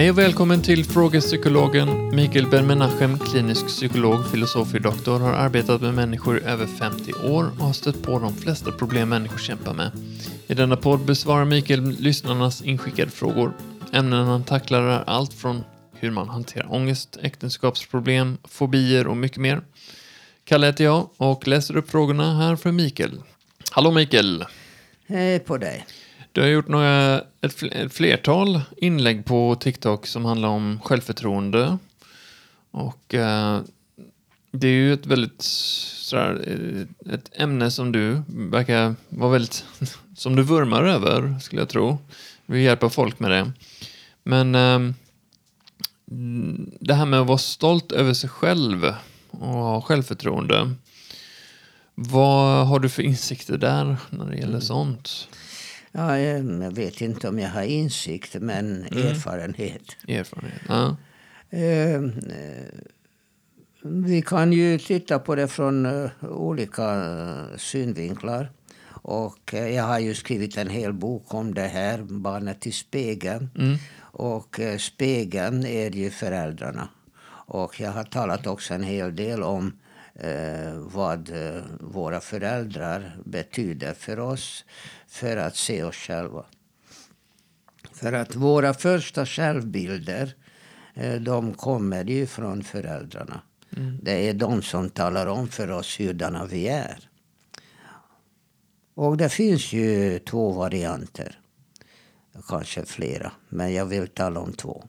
Hej och välkommen till Frågepsykologen. Mikael Ben-Menachem, klinisk psykolog, filosofie-doktor, har arbetat med människor i över 50 år och har stött på de flesta problem människor kämpar med. I denna podd besvarar Mikael lyssnarnas inskickade frågor. Ämnen han tacklar är allt från hur man hanterar ångest, äktenskapsproblem, fobier och mycket mer. Kalle heter jag och läser upp frågorna här för Mikael. Hallå Mikael! Hej på dig. Du har gjort några, ett, ett flertal inlägg på TikTok som handlar om självförtroende. Och eh, det är ju ett väldigt sådär, eh, ett ämne som du verkar vara väldigt, som du vurmar över, skulle jag tro. Vi hjälper folk med det. Men eh, det här med att vara stolt över sig själv och ha självförtroende. Vad har du för insikter där när det gäller mm. sånt? Ja, jag vet inte om jag har insikt, men mm. erfarenhet. Erfarenhet, ja. Uh, vi kan ju titta på det från uh, olika uh, synvinklar. Och jag har ju skrivit en hel bok om det här, Barnet i spegeln. Mm. Och spegeln är ju föräldrarna. Och jag har talat också en hel del om eh, vad eh, våra föräldrar betyder för oss för att se oss själva. För att våra första självbilder eh, de kommer ju från föräldrarna. Mm. Det är de som talar om för oss hurdana vi är. Och det finns ju två varianter. Kanske flera, men jag vill tala om två.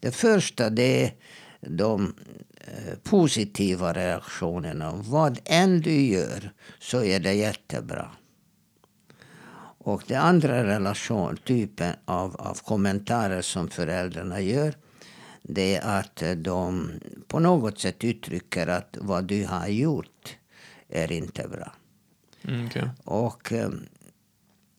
Det första det är de positiva reaktionerna. Vad än du gör så är det jättebra. Och den andra relation, typen av, av kommentarer som föräldrarna gör det är att de på något sätt uttrycker att vad du har gjort är inte bra. Mm, okay. Och um,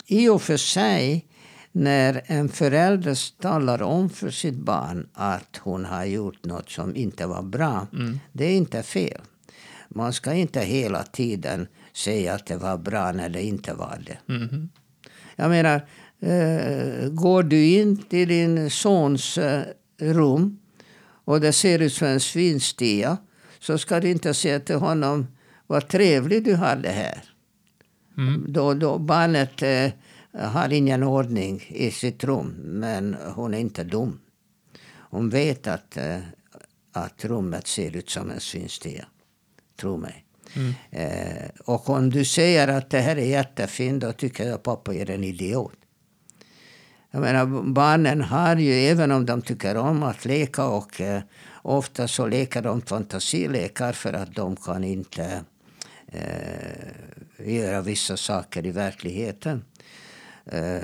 i och för sig när en förälder talar om för sitt barn att hon har gjort något som inte var bra. Mm. Det är inte fel. Man ska inte hela tiden säga att det var bra när det inte var det. Mm. Jag menar, eh, går du in till din sons eh, rum och det ser ut som en svinstia så ska du inte säga till honom vad trevligt du hade här. Mm. Då, då barnet eh, har ingen ordning i sitt rum, men hon är inte dum. Hon vet att, eh, att rummet ser ut som en svinstia. Tro mig. Mm. Eh, och om du säger att det här är jättefint, då tycker jag pappa är en idiot. Jag menar, barnen har ju, även om de tycker om att leka och eh, ofta så leker de fantasilekar för att de kan inte eh, göra vissa saker i verkligheten. Eh,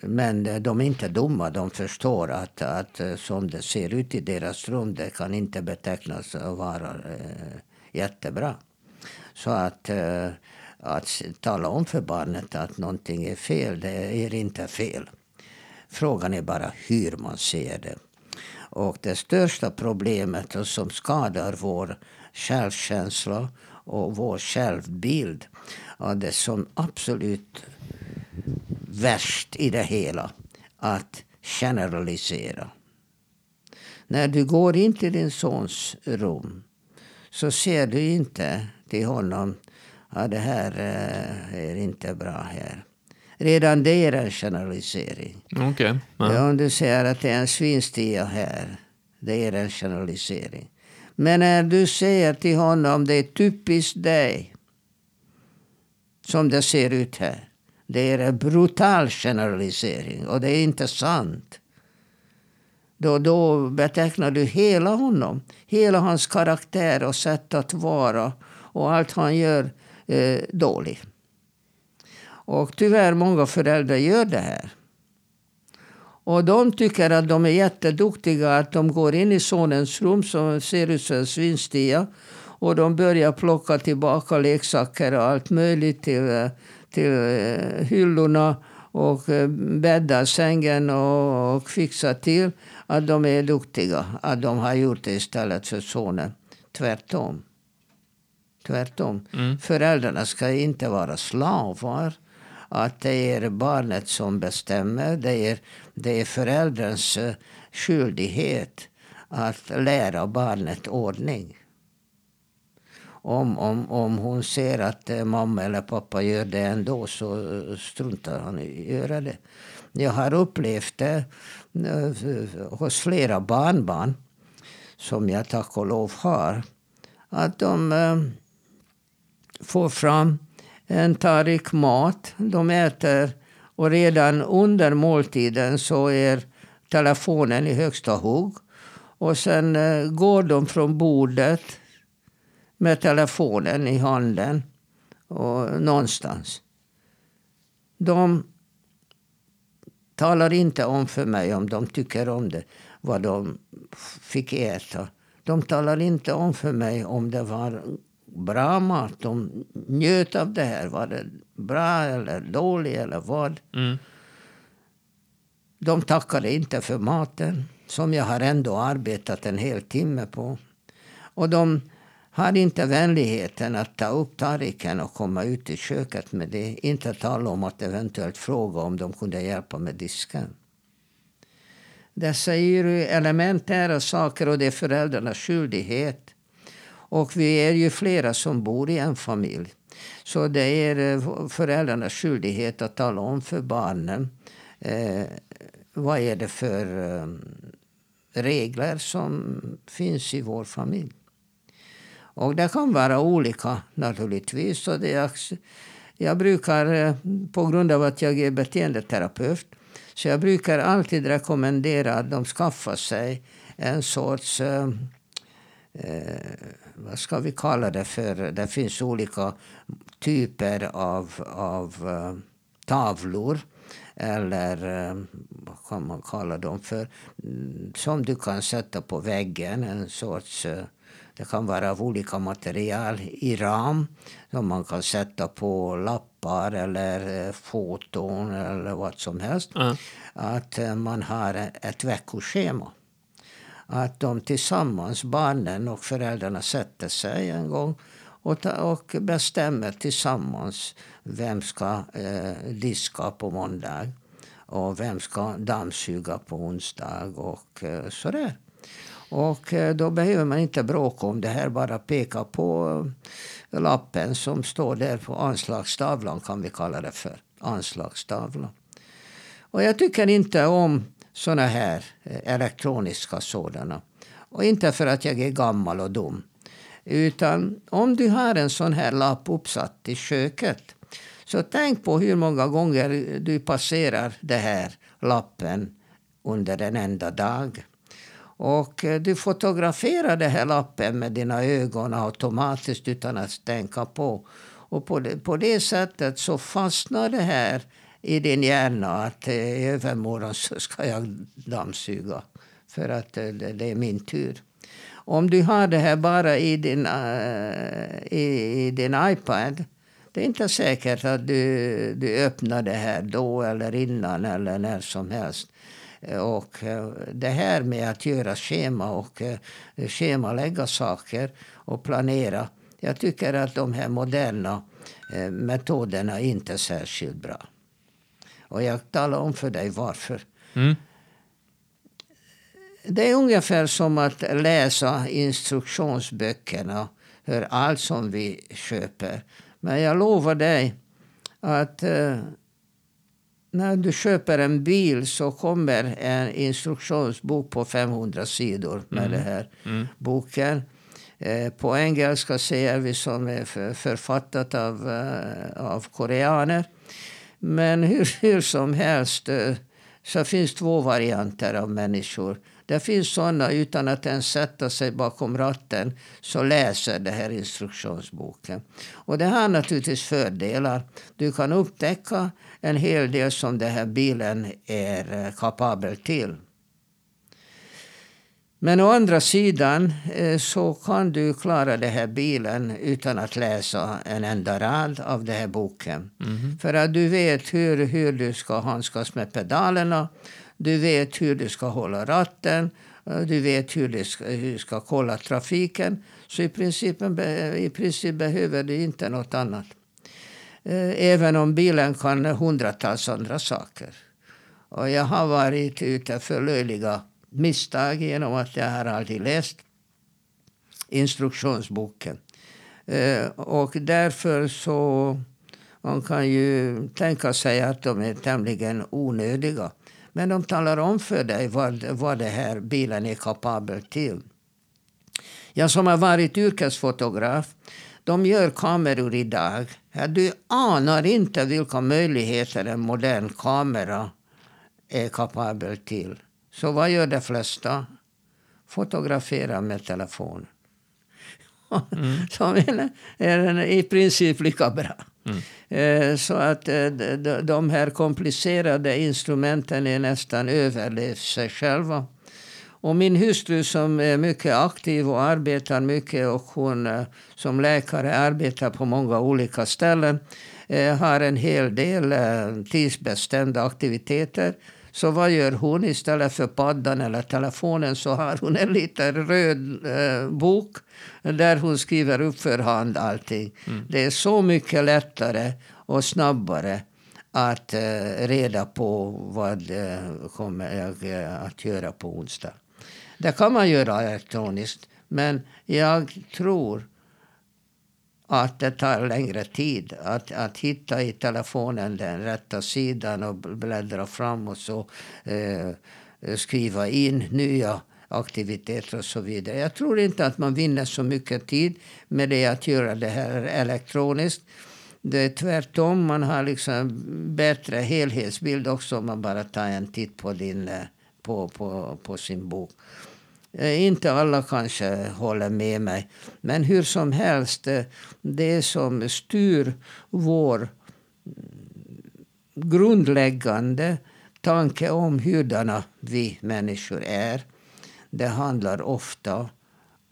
men de är inte dumma. De förstår att, att eh, som det ser ut i deras rum, det kan inte betecknas vara eh, jättebra. Så att, att tala om för barnet att någonting är fel, det är inte fel. Frågan är bara hur man ser det. Och det största problemet som skadar vår självkänsla och vår självbild, och det som absolut värst i det hela. Att generalisera. När du går in till din sons rum så ser du inte till honom att det här eh, är inte bra här. Redan det är en generalisering. Okay. Ja. Om du säger att det är en svinstia här, det är en generalisering. Men när du säger till honom det är typiskt dig, som det ser ut här. Det är en brutal generalisering och det är inte sant. Då, då betecknar du hela honom, hela hans karaktär och sätt att vara och allt han gör eh, dåligt. Och tyvärr många föräldrar gör det här. Och de tycker att de är jätteduktiga, att de går in i sonens rum som ser ut som en svinstia. Och de börjar plocka tillbaka leksaker och allt möjligt till eh, till eh, hyllorna och eh, bädda sängen och, och fixa till. Att de är duktiga. Att de har gjort det istället för sonen. Tvärtom. Tvärtom. Mm. Föräldrarna ska inte vara slavar att det är barnet som bestämmer. Det är, det är förälderns eh, skyldighet att lära barnet ordning. Om, om, om hon ser att eh, mamma eller pappa gör det ändå så eh, struntar han i att göra det. Jag har upplevt det eh, hos flera barnbarn som jag tack och lov har. Att de får fram en tallrik mat. De äter och redan under måltiden så är telefonen i högsta hugg. Och sen går de från bordet med telefonen i handen och någonstans. De talar inte om för mig om de tycker om det, vad de fick äta. De talar inte om för mig om det var bra mat. De njöt av det här. Var det bra eller dåligt eller vad? Mm. De tackade inte för maten, som jag har ändå arbetat en hel timme på. Och de hade inte vänligheten att ta upp tallriken och komma ut i köket med det. Inte tala om att eventuellt fråga om de kunde hjälpa med disken. Dessa är ju elementära saker och det är föräldrarnas skyldighet och vi är ju flera som bor i en familj. Så det är eh, föräldrarnas skyldighet att tala om för barnen eh, vad är det för eh, regler som finns i vår familj. Och det kan vara olika naturligtvis. Så det jag, jag brukar, eh, på grund av att jag är beteendeterapeut, så jag brukar alltid rekommendera att de skaffar sig en sorts eh, eh vad ska vi kalla det för? Det finns olika typer av, av eh, tavlor. Eller vad kan man kalla dem för? Mm, som du kan sätta på väggen. En sorts... Det kan vara av olika material i ram som man kan sätta på lappar eller foton eller vad som helst. Mm. Att man har ett veckoschema att de tillsammans, barnen och föräldrarna, sätter sig en gång och, och bestämmer tillsammans vem ska eh, diska på måndag och vem ska dammsuga på onsdag och eh, sådär. Och eh, då behöver man inte bråka om det här, bara peka på eh, lappen som står där på anslagstavlan kan vi kalla det för. Anslagstavlan. Och jag tycker inte om såna här eh, elektroniska sådana. Och inte för att jag är gammal och dum. Utan om du har en sån här lapp uppsatt i köket. Så tänk på hur många gånger du passerar den här lappen under en enda dag. Och eh, du fotograferar här lappen med dina ögon automatiskt utan att tänka på. Och på det, på det sättet så fastnar det här i din hjärna att eh, i övermorgon så ska jag dammsuga. För att eh, det, är min tur. Om du har det här bara i din, i, i, din iPad. Det är inte säkert att du, du öppnar det här då eller innan eller när som helst. Och det här med att göra schema och schemalägga saker och planera. Jag tycker att de här moderna metoderna inte är särskilt bra. Och jag talar om för dig varför. Mm. Det är ungefär som att läsa instruktionsböckerna för allt som vi köper. Men jag lovar dig att eh, när du köper en bil så kommer en instruktionsbok på 500 sidor med mm. den här mm. boken. Eh, på engelska säger vi som är författat av, eh, av koreaner. Men hur, hur som helst eh, så finns två varianter av människor. Det finns sådana utan att ens sätta sig bakom ratten så läser det här instruktionsboken. Och det har naturligtvis fördelar. Du kan upptäcka en hel del som den här bilen är eh, kapabel till. Men å andra sidan eh, så kan du klara den här bilen utan att läsa en enda rad av den här boken. Mm. För att du vet hur, hur du ska handskas med pedalerna. Du vet hur du ska hålla ratten. Eh, du vet hur du ska, hur du ska kolla trafiken. Så i princip, i princip behöver du inte något annat. Eh, även om bilen kan hundratals andra saker. Och jag har varit ute för löjliga misstag genom att jag har aldrig läst instruktionsboken. Eh, och därför så man kan ju tänka sig att de är tämligen onödiga. Men de talar om för dig vad, vad den här bilen är kapabel till. Jag som har varit yrkesfotograf, de gör kameror idag. Du anar inte vilka möjligheter en modern kamera är kapabel till. Så vad gör de flesta? Fotograferar med telefon. Mm. Som är i princip lika bra. Mm. Eh, så att eh, de här komplicerade instrumenten är nästan överlevt sig själva. Och min hustru som är mycket aktiv och arbetar mycket och hon eh, som läkare arbetar på många olika ställen har en hel del tidsbestämda aktiviteter. Så vad gör hon? Istället för paddan eller telefonen så har hon en liten röd eh, bok där hon skriver upp för hand allting. Mm. Det är så mycket lättare och snabbare att eh, reda på vad eh, kommer jag eh, att göra på onsdag. Det kan man göra elektroniskt, men jag tror att det tar längre tid att, att hitta i telefonen den rätta sidan och bläddra fram och så eh, skriva in nya aktiviteter och så vidare. Jag tror inte att man vinner så mycket tid med det att göra det här elektroniskt. Det är tvärtom, man har liksom bättre helhetsbild också om man bara tar en titt på, din, eh, på, på, på sin bok. Eh, inte alla kanske håller med mig. Men hur som helst, eh, det som styr vår mm, grundläggande tanke om hurdana vi människor är. Det handlar ofta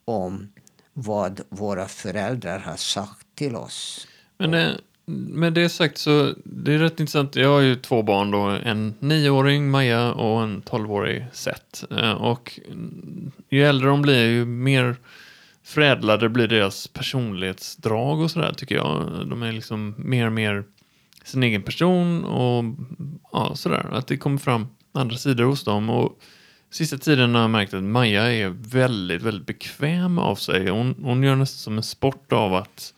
om vad våra föräldrar har sagt till oss. Men eh, med det sagt så det är rätt intressant. Jag har ju två barn då. En nioåring Maja och en tolvårig Seth. Eh, och ju äldre de blir ju mer förädlade blir deras personlighetsdrag och sådär tycker jag. De är liksom mer och mer sin egen person och ja, sådär. Att det kommer fram andra sidor hos dem. Och sista tiden har jag märkt att Maja är väldigt, väldigt bekväm av sig. Hon, hon gör nästan som en sport av att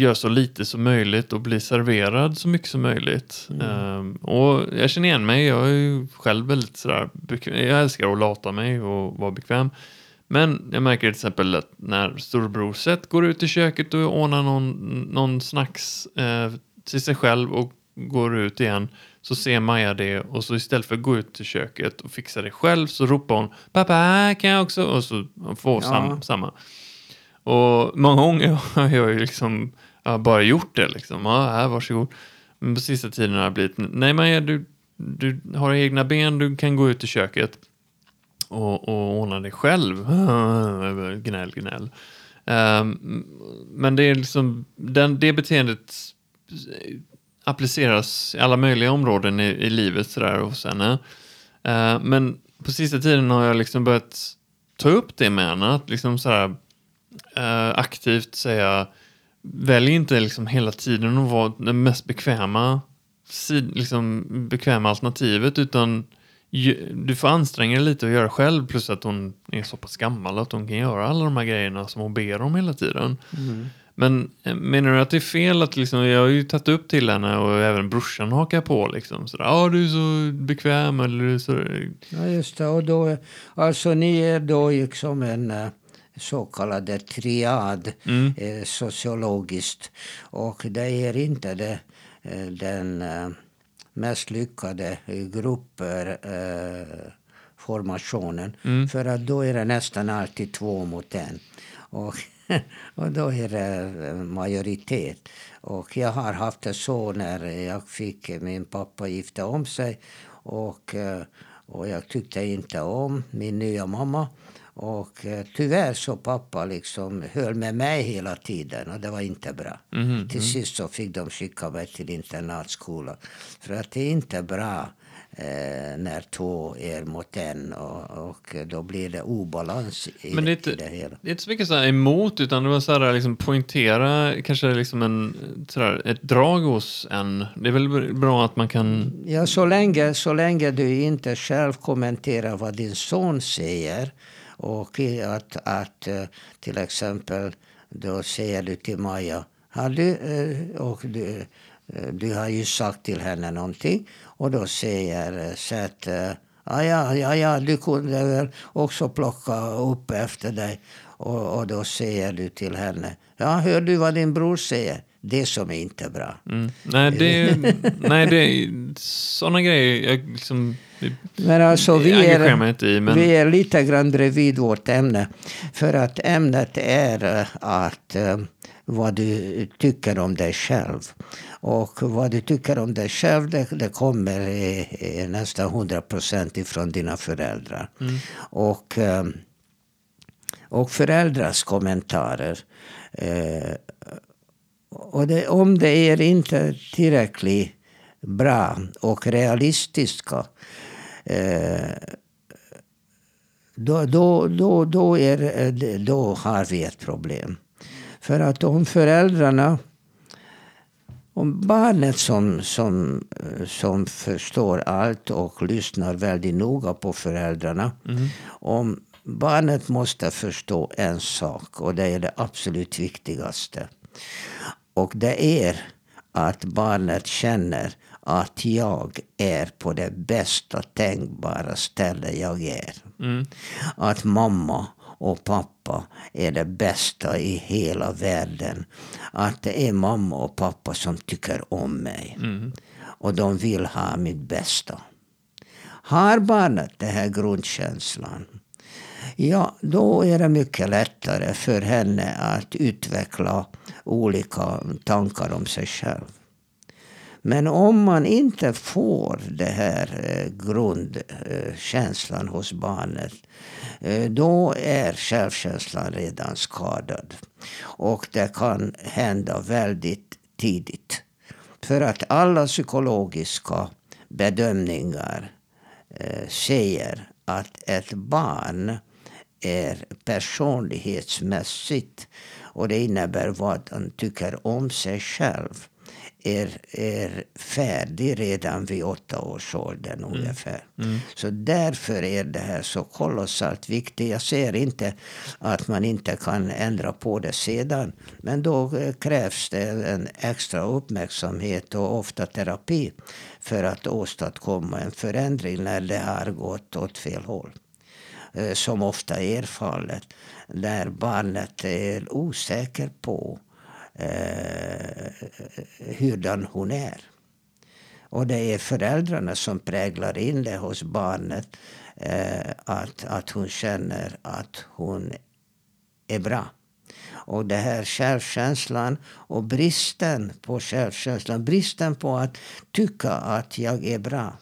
gör så lite som möjligt och blir serverad så mycket som möjligt. Mm. Um, och jag känner igen mig, jag är ju själv väldigt sådär, jag älskar att lata mig och vara bekväm. Men jag märker till exempel att när storebror Seth går ut i köket och ordnar någon, någon snacks eh, till sig själv och går ut igen så ser Maja det och så istället för att gå ut till köket och fixa det själv så ropar hon pappa kan jag också och så får ja. sam, samma. Och många gånger har jag ju liksom jag har bara gjort det liksom. Ja, här, varsågod. Men på sista tiden har det blivit, nej Maja, du, du har egna ben, du kan gå ut i köket och, och ordna det själv. gnäll, gnäll. Um, men det är liksom, den, det beteendet appliceras i alla möjliga områden i, i livet sådär hos henne. Uh, ehm, men på sista tiden har jag liksom börjat ta upp det med henne. Att liksom sådär, uh, aktivt säga välj inte liksom hela tiden att vara det mest bekväma, liksom, bekväma alternativet utan du får anstränga dig lite och göra själv plus att hon är så pass gammal att hon kan göra alla de här grejerna som hon ber om hela tiden. Mm. Men eh, menar du att det är fel att liksom, jag har ju tagit upp till henne och även brorsan hakar på liksom sådär, ja du är så bekväm eller så. Ja just det, och då, alltså ni är då liksom en eh, så kallade triad mm. eh, sociologiskt. Och det är inte det, eh, den eh, mest lyckade gruppformationen. Eh, mm. För att då är det nästan alltid två mot en. Och, och då är det majoritet. Och jag har haft det så när jag fick min pappa gifta om sig. Och, och jag tyckte inte om min nya mamma. Och eh, tyvärr så pappa liksom höll med mig hela tiden och det var inte bra. Mm, till mm. sist så fick de skicka mig till internatskola. För att det är inte bra eh, när två är mot en och, och då blir det obalans i, Men det är i inte, det hela. det är inte så mycket så här emot, utan det var så här liksom poängtera kanske liksom en, här, ett drag hos en. Det är väl bra att man kan... Ja, så länge, så länge du inte själv kommenterar vad din son säger och att, att eh, till exempel då säger du till Maja har du, eh, och du, eh, du har ju sagt till henne någonting och då säger Seth Ja, ja, ja, ja, du kunde väl också plocka upp efter dig. Och, och då säger du till henne. Ja, hör du vad din bror säger? Det som är inte bra. Mm. Nej, det, nej, det är sådana grejer. Jag liksom, men alltså, vi, är, mig inte i, men... vi är lite grann bredvid vårt ämne. För att ämnet är eh, att uh, vad du tycker om dig själv. Och vad du tycker om dig själv det, det kommer i nästan 100 procent ifrån dina föräldrar. Mm. Och, uh, och föräldrars kommentarer. Uh, och det, om det är inte tillräckligt bra och realistiska eh, då, då, då, då, är, då har vi ett problem. För att om föräldrarna om barnet som, som, som förstår allt och lyssnar väldigt noga på föräldrarna. Mm. Om barnet måste förstå en sak och det är det absolut viktigaste. Och det är att barnet känner att jag är på det bästa tänkbara ställe jag är. Mm. Att mamma och pappa är det bästa i hela världen. Att det är mamma och pappa som tycker om mig. Mm. Och de vill ha mitt bästa. Har barnet den här grundkänslan ja, då är det mycket lättare för henne att utveckla olika tankar om sig själv. Men om man inte får den här eh, grundkänslan hos barnet eh, då är självkänslan redan skadad. Och det kan hända väldigt tidigt. För att alla psykologiska bedömningar eh, säger att ett barn är personlighetsmässigt och det innebär vad han tycker om sig själv är, är färdig redan vid åtta års ålder mm. ungefär. Mm. Så därför är det här så kolossalt viktigt. Jag säger inte att man inte kan ändra på det sedan. Men då eh, krävs det en extra uppmärksamhet och ofta terapi för att åstadkomma en förändring när det har gått åt fel håll. Eh, som ofta är fallet. Där barnet är osäker på eh, hurdan hon är. Och det är föräldrarna som präglar in det hos barnet. Eh, att, att hon känner att hon är bra. Och det här självkänslan och bristen på självkänslan, bristen på att tycka att jag är bra.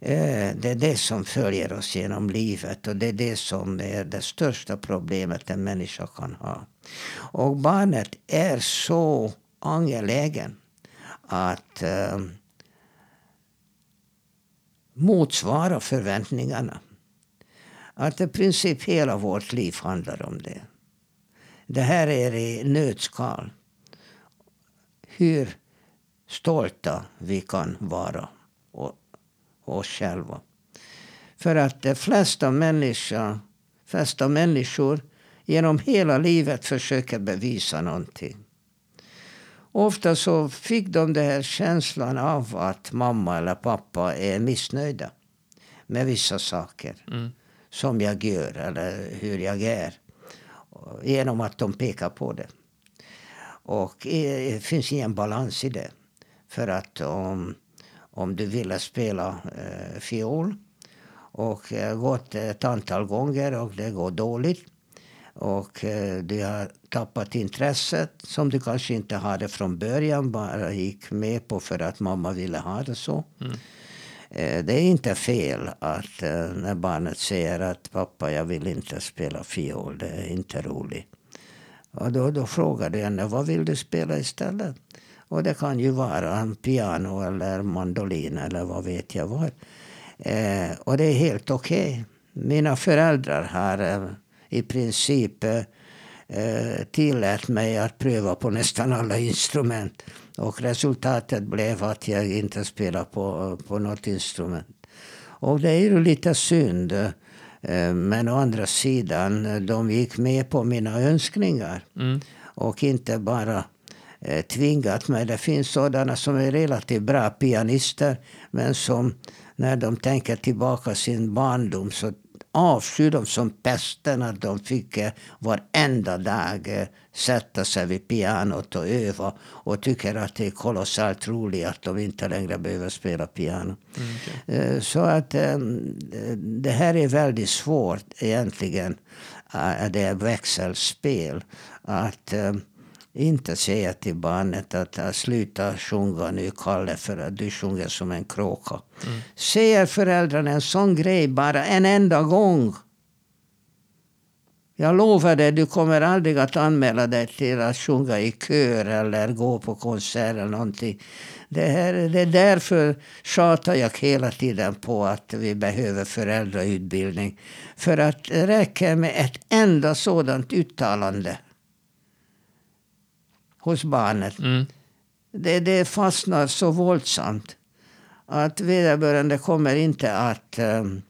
Eh, det är det som följer oss genom livet och det är det som är det största problemet en människa kan ha. Och barnet är så angelägen att eh, motsvara förväntningarna. Att i princip hela vårt liv handlar om det. Det här är i nötskal hur stolta vi kan vara oss själva. För att de flesta, människa, flesta människor genom hela livet försöker bevisa någonting. Ofta så fick de den här känslan av att mamma eller pappa är missnöjda med vissa saker. Mm. Som jag gör eller hur jag är. Genom att de pekar på det. Och det finns ingen balans i det. För att om om du ville spela eh, fiol. Och eh, gått ett antal gånger och det går dåligt. Och eh, du har tappat intresset som du kanske inte hade från början. Bara gick med på för att mamma ville ha det så. Mm. Eh, det är inte fel att eh, när barnet säger att pappa jag vill inte spela fiol. Det är inte roligt. Och då, då frågar du henne vad vill du spela istället? Och det kan ju vara en piano eller mandolin eller vad vet jag vad. Eh, och det är helt okej. Okay. Mina föräldrar har eh, i princip eh, eh, tillät mig att pröva på nästan alla instrument. Och resultatet blev att jag inte spelade på, på något instrument. Och det är ju lite synd. Eh, men å andra sidan, de gick med på mina önskningar. Mm. Och inte bara tvingat mig. Det finns sådana som är relativt bra pianister. Men som när de tänker tillbaka sin barndom så avskyr dem som pesten att de fick eh, varenda dag eh, sätta sig vid pianot och öva och tycker att det är kolossalt roligt att de inte längre behöver spela piano. Mm, okay. Eh, så att det här är väldigt svårt egentligen. Det är växelspel. Att inte säga till barnet att sluta sjunga nu Kalle för att du sjunger som en kråka. Mm. Säger föräldrarna en sån grej bara en enda gång. Jag lovar dig, du kommer aldrig att anmäla dig till att sjunga i kör eller gå på konsert eller någonting. Det, här, det är därför tjatar jag hela tiden på att vi behöver föräldrautbildning. För att det räcker med ett enda sådant uttalande hos barnet. Mm. Det, det fastnar så våldsamt att vederbörande kommer inte att, um,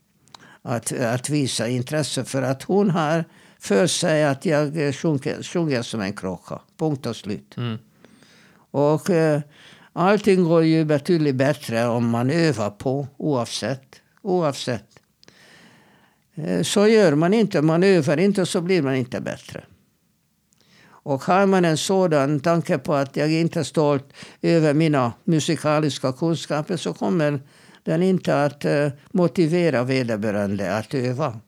att, att visa intresse för att hon har för sig att jag sjunger, sjunger som en kråka. Punkt och slut. Mm. Och uh, allting går ju betydligt bättre om man övar på oavsett. oavsett. Uh, så gör man inte. Man övar inte så blir man inte bättre. Och har man en sådan tanke på att jag inte är stolt över mina musikaliska kunskaper så kommer den inte att uh, motivera vederbörande att öva.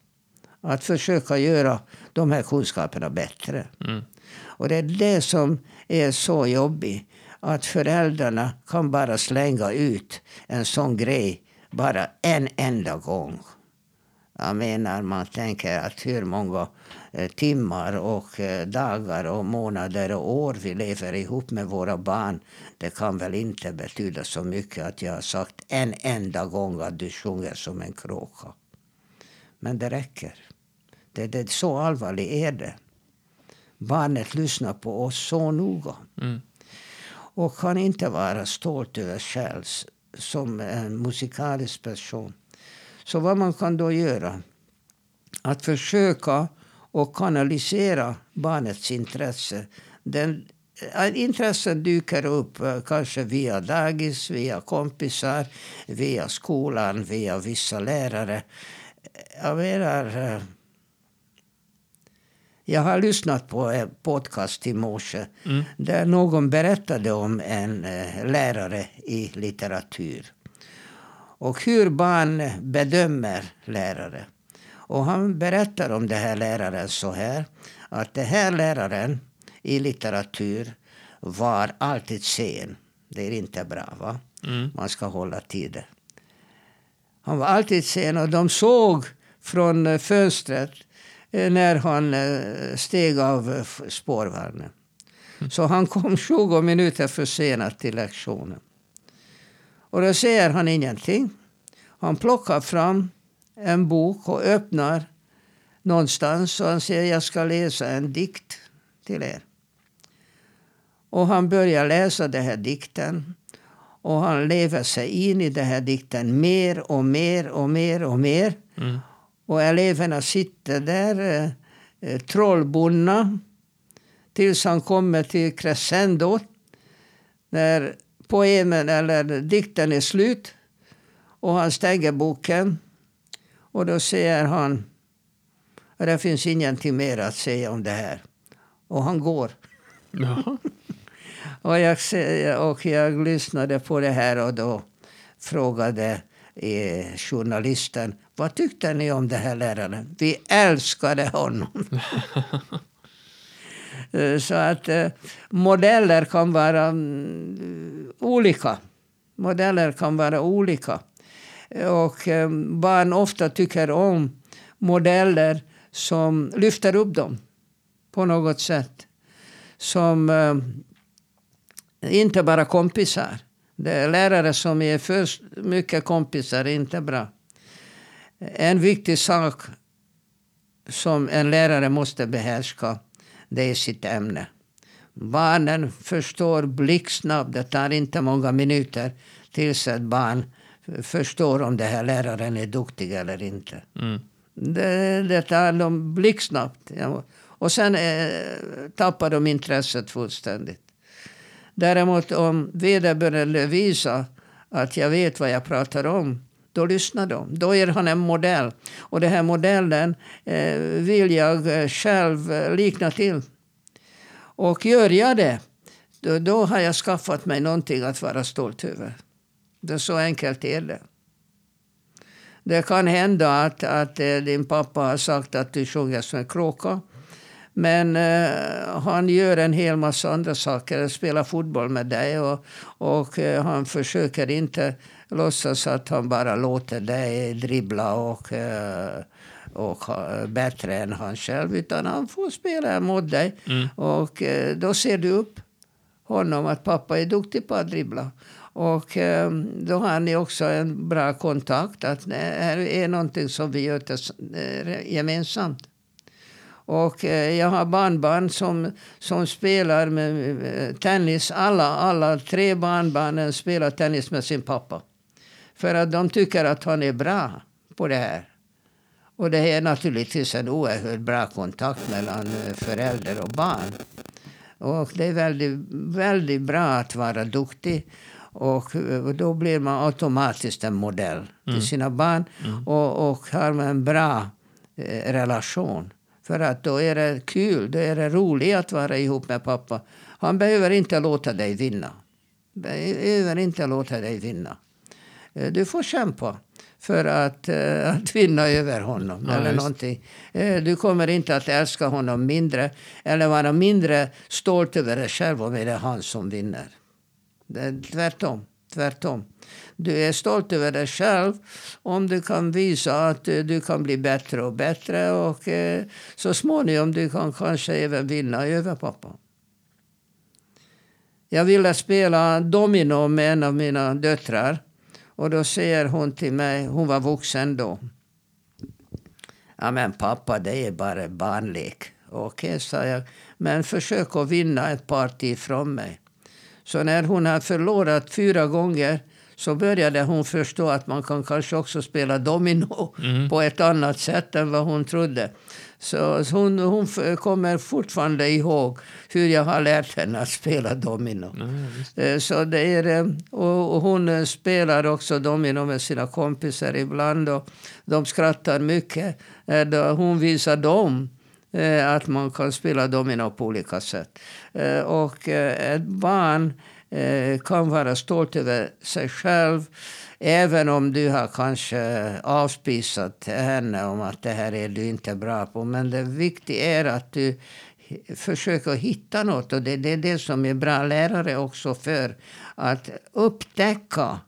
Att försöka göra de här kunskaperna bättre. Mm. Och det är det som är så jobbigt. Att föräldrarna kan bara slänga ut en sån grej bara en enda gång. Jag menar, man tänker att hur många eh, timmar och eh, dagar och månader och år vi lever ihop med våra barn. Det kan väl inte betyda så mycket att jag har sagt en enda gång att du sjunger som en kråka. Men det räcker. Det, det, så allvarligt är det. Barnet lyssnar på oss så noga. Mm. Och kan inte vara stolt över själv som en musikalisk person. Så vad man kan då göra? Att försöka och kanalisera barnets intresse. Den, äh, intressen dyker upp äh, kanske via dagis, via kompisar, via skolan, via vissa lärare. Jag menar... Jag har lyssnat på en podcast i morse mm. där någon berättade om en lärare i litteratur och hur barn bedömer lärare. Och han berättar om den här läraren så här. Att den här läraren i litteratur var alltid sen. Det är inte bra. va? Mm. Man ska hålla tiden. Han var alltid sen och de såg från eh, fönstret eh, när han eh, steg av spårvagnen. Mm. Så han kom 20 minuter försenat till lektionen. Och då säger han ingenting. Han plockar fram en bok och öppnar någonstans och han säger jag ska läsa en dikt till er. Och han börjar läsa den här dikten. Och han lever sig in i den här dikten mer och mer och mer och mer. Mm. Och eleverna sitter där eh, eh trollbundna tills han kommer till crescendo. När poemen eller dikten är slut. Och han stänger boken. Och då säger han att det finns ingenting mer att säga om det här. Och han går. Ja. och, jag, och jag lyssnade på det här och då frågade eh, journalisten vad tyckte ni om den här läraren? Vi älskade honom. Eh, så att eh, modeller kan vara mm, olika. Modeller kan vara olika. Och eh, barn ofta tycker om modeller som lyfter upp dem på något sätt. Som inte bara kompisar. Det är lärare som är för mycket kompisar är inte bra. En viktig sak som en lärare måste behärska, det är sitt ämne. Barnen förstår blixtsnabbt, det tar inte många minuter tills ett barn förstår om den här läraren är duktig eller inte. Mm. Det, det tar de blixtsnabbt. Och sen eh, tappar de intresset fullständigt. Däremot om vederbörande visar att jag vet vad jag pratar om, då lyssnar de. Då är han en modell. Och den här modellen eh, vill jag eh, själv eh, likna till. Och gör jag det, då, då har jag skaffat mig någonting att vara stolt över. Det är så enkelt är det. Det kan hända att, att eh, din pappa har sagt att du sjunger som en kråka. Men eh, han gör en hel massa andra saker. Spelar fotboll med dig och, och eh, han försöker inte låtsas att han bara låter dig dribbla och, uh, och bättre än han själv. Utan han får spela mot dig. Mm. Och då ser du upp honom att pappa är duktig på att dribbla. Och då har ni också en bra kontakt. Att det här är någonting som vi gör gemensamt. Och eh, jag har barnbarn som, som spelar med eh, tennis. Alla, alla tre barnbarnen spelar tennis med sin pappa. För att de tycker att han är bra på det här. Och det är naturligtvis en oerhört bra kontakt mellan eh, förälder och barn. Och det är väldigt, väldigt bra att vara duktig. Och, då blir man automatiskt en modell till mm. sina barn. Mm. Och, och har man en bra eh, relation. För att då är det kul, då är det roligt att vara ihop med pappa. Han behöver inte låta dig vinna. Behöver inte låta dig vinna. Eh, du får kämpa för att, uh, att vinna över honom. Ja, eller någonting. Uh, du kommer inte att älska honom mindre eller vara mindre stolt över dig själv om det är han som vinner. Det är tvärtom. tvärtom. Du är stolt över dig själv om du kan visa att du kan bli bättre och bättre. Och eh, så småningom du kan kanske även vinna över pappa. Jag ville spela domino med en av mina döttrar. Och då säger hon till mig, hon var vuxen då. Ja men pappa, det är bara barnlek. Okej, okay, sa jag. Men försök att vinna ett parti från mig. Så när hon har förlorat fyra gånger så började hon förstå att man kan kanske också spela domino mm. på ett annat sätt än vad hon trodde. Så hon, hon kommer fortfarande ihåg hur jag har lärt henne att spela domino. Mm, så det är, eh, och hon spelar också domino med sina kompisar ibland. Och de skrattar mycket. Hon visar dem att man kan spela domino på olika sätt. Och ett barn Eh, kan vara stolt över sig själv. Även om du har kanske avspisat henne om att det här är du inte bra på. Men det viktiga är att du försöker hitta något. Och det, det är det som är bra lärare också för. Att upptäcka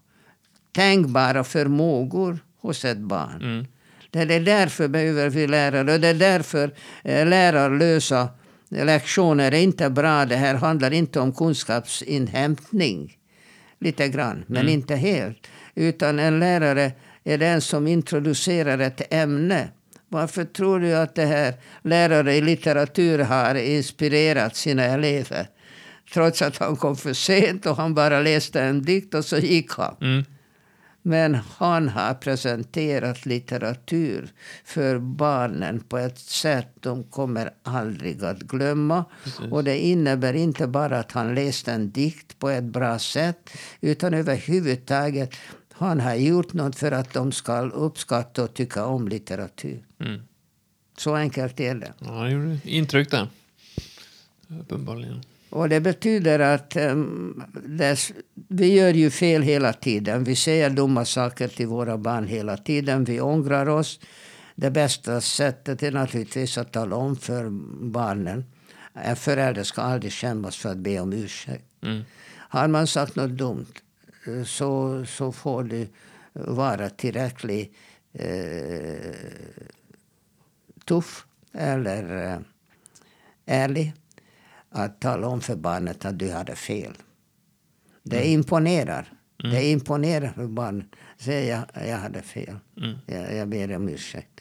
tänkbara förmågor hos ett barn. Mm. Det är därför behöver vi lärare. Och det är därför eh, lärarlösa lektioner är inte bra. Det här handlar inte om kunskapsinhämtning. Lite grann, men mm. inte helt. Utan en lärare är den som introducerar ett ämne. Varför tror du att det här lärare i litteratur har inspirerat sina elever? Trots att han kom för sent och han bara läste en dikt och så gick han. Mm. Men han har presenterat litteratur för barnen på ett sätt de kommer aldrig att glömma. Precis. Och det innebär inte bara att han läste en dikt på ett bra sätt utan överhuvudtaget han har gjort något för att de ska uppskatta och tycka om litteratur. Mm. Så enkelt är det. Ja, det gjorde intryck där. Uppenbarligen. Och det betyder att um, det, vi gör ju fel hela tiden. Vi säger dumma saker till våra barn hela tiden. Vi ångrar oss. Det bästa sättet är naturligtvis att tala om för barnen. En förälder ska aldrig skämmas för att be om ursäkt. Mm. Har man sagt något dumt så, så får du vara tillräckligt eh, tuff eller eh, ärlig att tala om för barnet att du hade fel. Det mm. imponerar Det är imponerande för barn. Säger jag, jag hade fel. Jag, jag ber om ursäkt.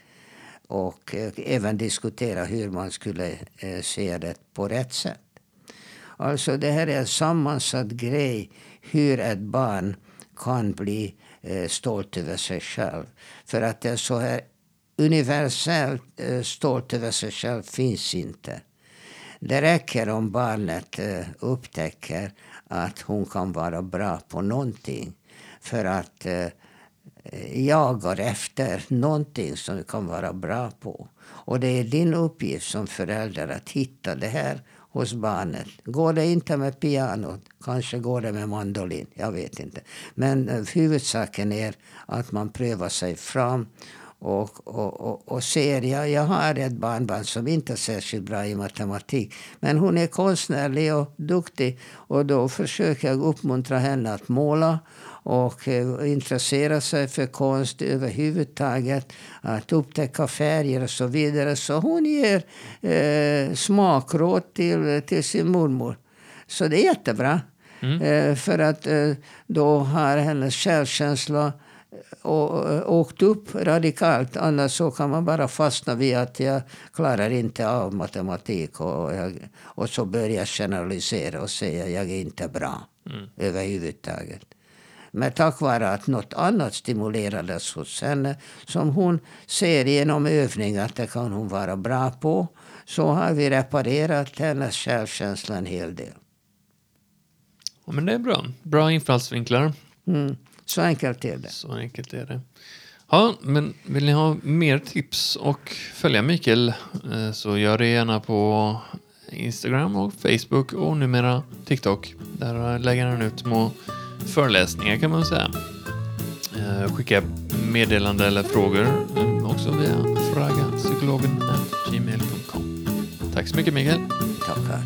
Och eh, även diskutera hur man skulle eh, se det på rätt sätt. Alltså det här är en sammansatt grej hur ett barn kan bli eh, stolt över sig själv. För att det är så här universellt eh, stolt över sig själv finns inte. Det räcker om barnet eh, upptäcker att hon kan vara bra på någonting. För att eh, jagar efter någonting som du kan vara bra på. Och det är din uppgift som förälder att hitta det här hos barnet. Går det inte med piano, kanske går det med mandolin. Jag vet inte. Men eh, huvudsaken är att man prövar sig fram och, och, och, och ser, jag, jag har ett barnbarn som inte är särskilt bra i matematik. Men hon är konstnärlig och duktig. Och då försöker jag uppmuntra henne att måla och eh, intressera sig för konst överhuvudtaget. Att upptäcka färger och så vidare. Så hon ger eh, smakråd till, till sin mormor. Så det är jättebra. Mm. Eh, för att eh, då har hennes självkänsla och, eh, åkt upp radikalt. Annars så kan man bara fastna vid att jag klarar inte av matematik. Och, jag, och så börjar generalisera och säga att jag är inte bra mm. överhuvudtaget. Men tack vare att något annat stimulerades hos henne som hon ser genom övning att det kan hon vara bra på så har vi reparerat hennes självkänsla en hel del. Ja, men det är bra. Bra infallsvinklar. Mm. Så enkelt är det. Så enkelt är det. Ja, men vill ni ha mer tips och följa Mikael eh, så gör det gärna på Instagram och Facebook och numera TikTok. Där lägger han ut små föreläsningar kan man säga. Eh, skicka meddelande eller frågor eh, också via fragapsykologen.gmail.com. Tack så mycket Mikael. Tackar.